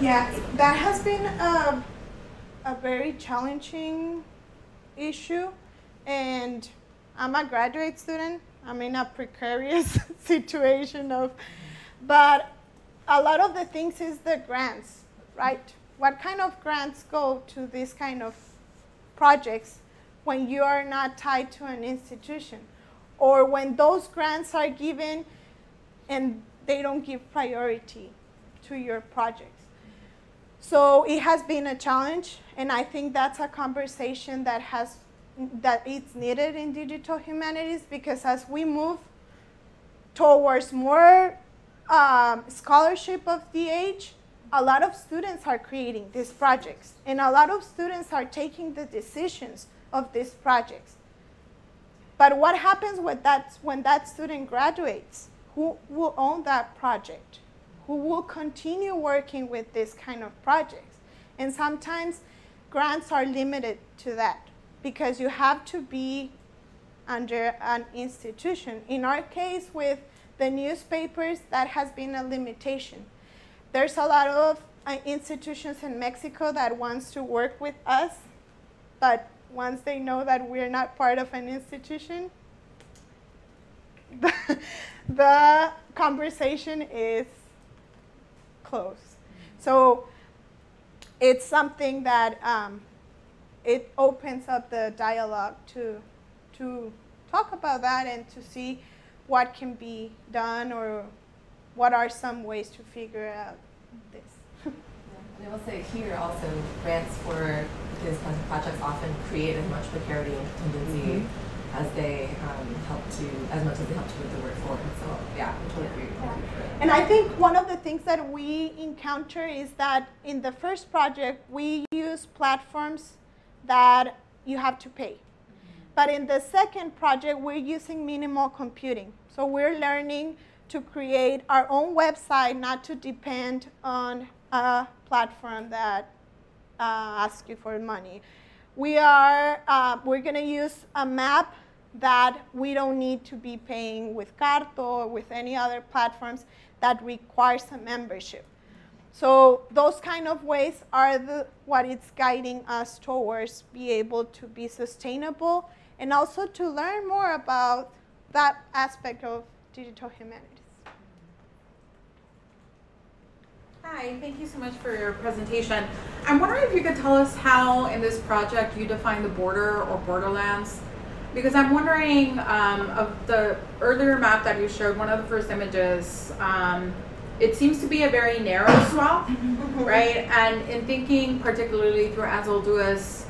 yeah, that has been a, a very challenging issue and I'm a graduate student. I'm in a precarious situation of but a lot of the things is the grants, right? What kind of grants go to these kind of projects when you are not tied to an institution? or when those grants are given and they don't give priority to your projects. So it has been a challenge, and I think that's a conversation that has that it's needed in digital humanities because as we move towards more um, scholarship of the age, a lot of students are creating these projects, and a lot of students are taking the decisions of these projects. But what happens when that, when that student graduates? Who will own that project? Who will continue working with this kind of projects? And sometimes grants are limited to that because you have to be under an institution. In our case, with the newspapers, that has been a limitation. There's a lot of uh, institutions in Mexico that wants to work with us, but once they know that we're not part of an institution, the, the conversation is closed. So it's something that um, it opens up the dialogue to to talk about that and to see what can be done or what are some ways to figure out this. And I will say here also, grants for these kinds of projects often create as much precarity and contingency as they um, help to, as much as they help to move the work forward. So yeah, I totally agree. You. And I think one of the things that we encounter is that in the first project, we use platforms that you have to pay. But in the second project, we're using minimal computing. So we're learning to create our own website, not to depend on a platform that uh, asks you for money. We are, uh, we're going to use a map that we don't need to be paying with Carto or with any other platforms that requires a membership. So those kind of ways are the, what it's guiding us towards be able to be sustainable and also to learn more about that aspect of digital humanities. Hi, thank you so much for your presentation. I'm wondering if you could tell us how in this project you define the border or borderlands? Because I'm wondering um, of the earlier map that you showed, one of the first images, um, it seems to be a very narrow swath, right? And in thinking particularly through Anzaldúa's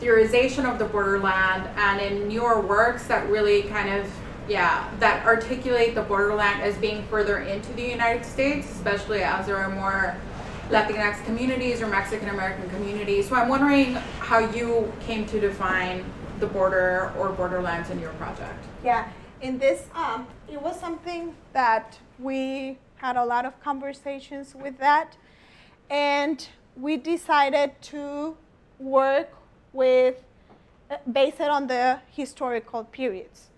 theorization of the borderland and in your works that really kind of yeah that articulate the borderland as being further into the united states especially as there are more latinx communities or mexican american communities so i'm wondering how you came to define the border or borderlands in your project Yeah, in this, um, it was something that we had a lot of conversations with that, and we decided to work with, uh, based on the historical periods.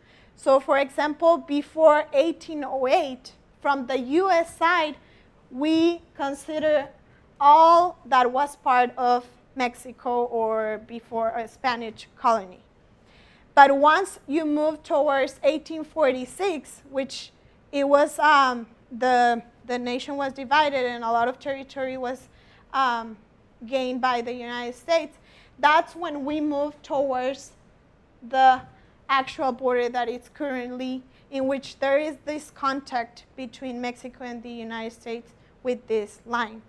So, for example, before 1808, from the U.S. side, we consider all that was part of Mexico or before a Spanish colony. But once you move towards 1846, which it was um, the the nation was divided and a lot of territory was um, gained by the United States. That's when we move towards the actual border that is currently in which there is this contact between Mexico and the United States with this line.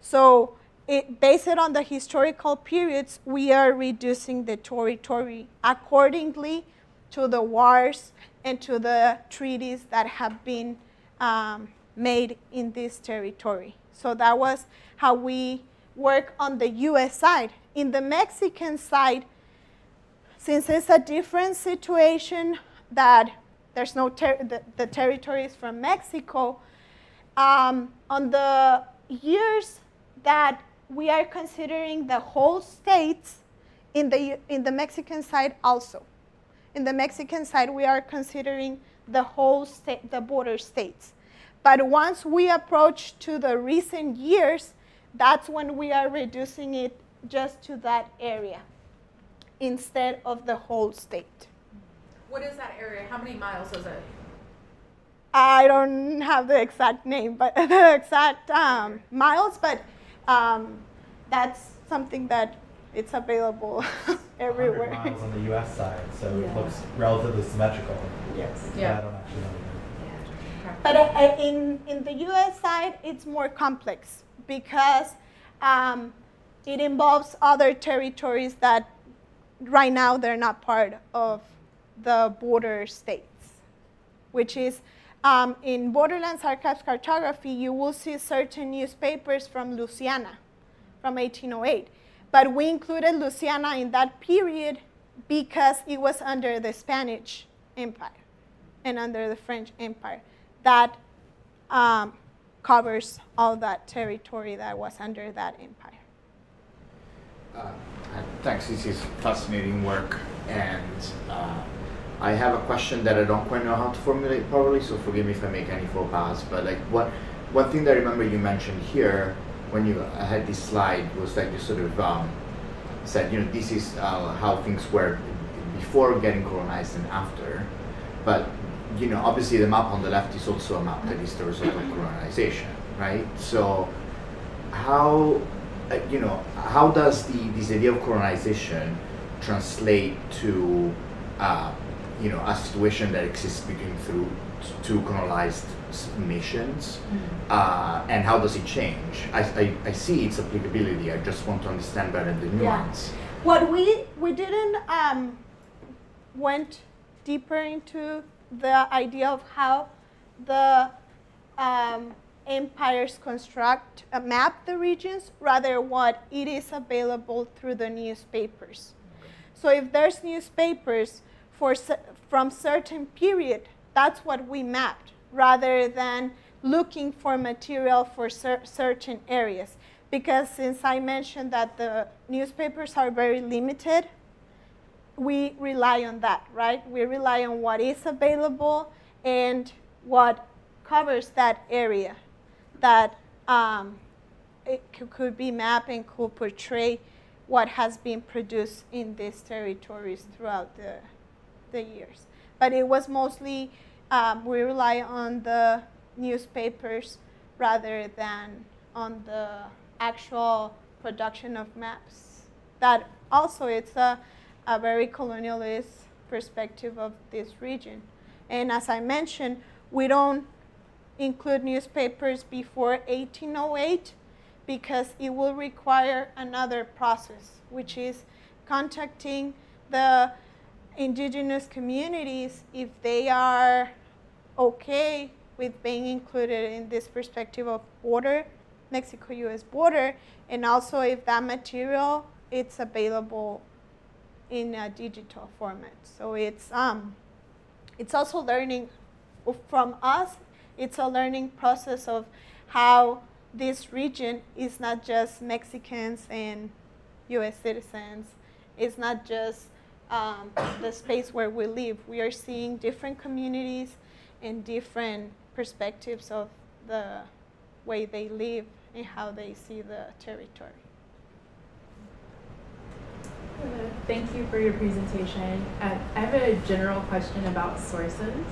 So it, based on the historical periods, we are reducing the territory accordingly to the wars and to the treaties that have been um, made in this territory. So that was how we work on the U.S. side. In the Mexican side, since it's a different situation that there's no ter- the, the territories from Mexico, um, on the years that we are considering the whole states in the, in the Mexican side also. In the Mexican side, we are considering the whole state, the border states. But once we approach to the recent years, that's when we are reducing it just to that area instead of the whole state. what is that area how many miles is it I don't have the exact name, but the exact um, miles, but um, that's something that it's available everywhere. miles on the US side, so Yeah. it looks relatively symmetrical. Yes. But Yeah. I don't actually know either. But uh, uh, in, in the US side, it's more complex because um, it involves other territories that right now they're not part of the border states, which is um, in Borderlands Archives Cartography, you will see certain newspapers from Louisiana from 1808. But we included Louisiana in that period because it was under the Spanish Empire and under the French Empire. That um, covers all that territory that was under that empire. Uh, Thanks, this is fascinating work, and uh, I have a question that I don't quite know how to formulate properly, so forgive me if I make any faux pas. But like, what one thing that I remember you mentioned here when you had this slide was that you sort of um, said, you know, this is uh, how things were before getting colonized and after. But you know, obviously the map on the left is also a map that is the result of colonization, right? So how uh, you know how does the this idea of colonization translate to uh, you know a situation that exists between through two colonized nations? Uh, and how does it change? I, I, I see its applicability. I just want to understand better the Yeah. nuance. What we we didn't um, went deeper into the idea of how the um, empires construct uh, map the regions, rather what it is available through the newspapers. So if there's newspapers for from certain period, that's what we mapped, rather than looking for material for cer- certain areas. Because since I mentioned that the newspapers are very limited, we rely on that, right? We rely on what is available and what covers that area that um, it could be mapped and could portray what has been produced in these territories throughout the, the years. But it was mostly, um, we rely on the newspapers rather than on the actual production of maps. That also, it's a, a very colonialist perspective of this region. And as I mentioned, we don't include newspapers before 1808 because it will require another process, which is contacting the indigenous communities if they are okay with being included in this perspective of border, Mexico-U.S. border, and also if that material it's available in a digital format. So it's um, it's also learning from us. It's a learning process of how this region is not just Mexicans and U.S. citizens. It's not just um, the space where we live. We are seeing different communities and different perspectives of the way they live and how they see the territory. Thank you for your presentation. Uh, I have a general question about sources.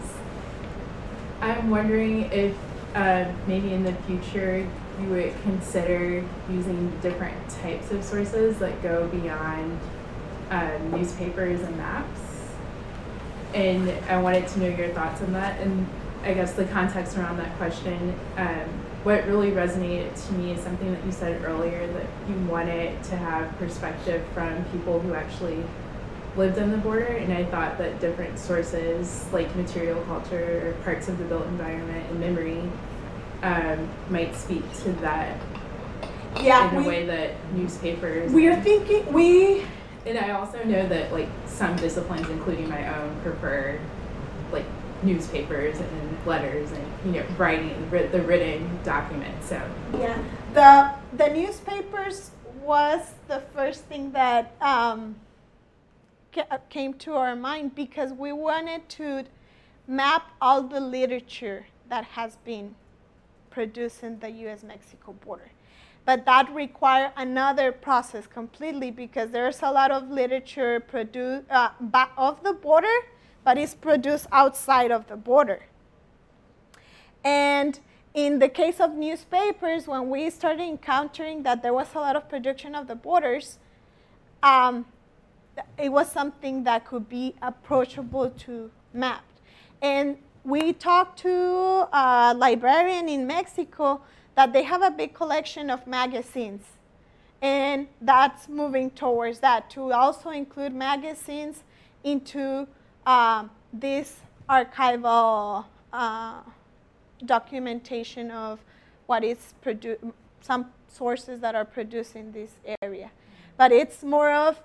I'm wondering if uh, maybe in the future you would consider using different types of sources that go beyond um, newspapers and maps. And I wanted to know your thoughts on that. And I guess the context around that question, um, what really resonated to me is something that you said earlier that you wanted to have perspective from people who actually lived on the border. And I thought that different sources like material culture or parts of the built environment and memory um, might speak to that Yeah, in a way that newspapers. we are thinking we And I also know that like some disciplines, including my own, prefer like newspapers and letters and you know writing the written document. So Yeah, the the newspapers was the first thing that um, came to our mind because we wanted to map all the literature that has been produced in the U.S.-Mexico border. But that required another process completely because there's a lot of literature produced uh, of the border, but it's produced outside of the border. And in the case of newspapers, when we started encountering that there was a lot of production of the borders, um, it was something that could be approachable to map. And we talked to a librarian in Mexico that they have a big collection of magazines. And that's moving towards that to also include magazines into um, this archival uh, documentation of what is produced, some sources that are produced in this area. But it's more of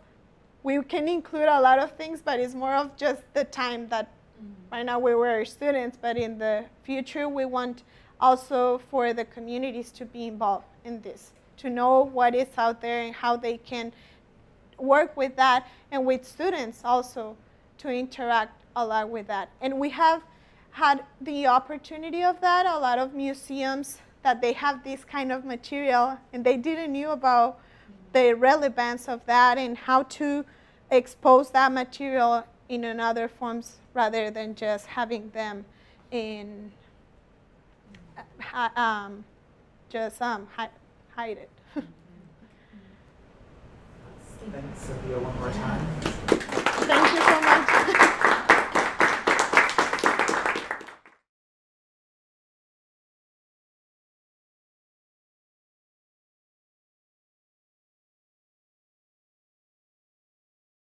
we can include a lot of things, but it's more of just the time that mm-hmm. right now we were students, but in the future we want also for the communities to be involved in this, to know what is out there and how they can work with that and with students also to interact a lot with that. And we have had the opportunity of that. A lot of museums that they have this kind of material and they didn't knew about the relevance of that and how to expose that material in another forms rather than just having them in um, just um, hide it. Thanks, Silvia. one more time. Thank you so much.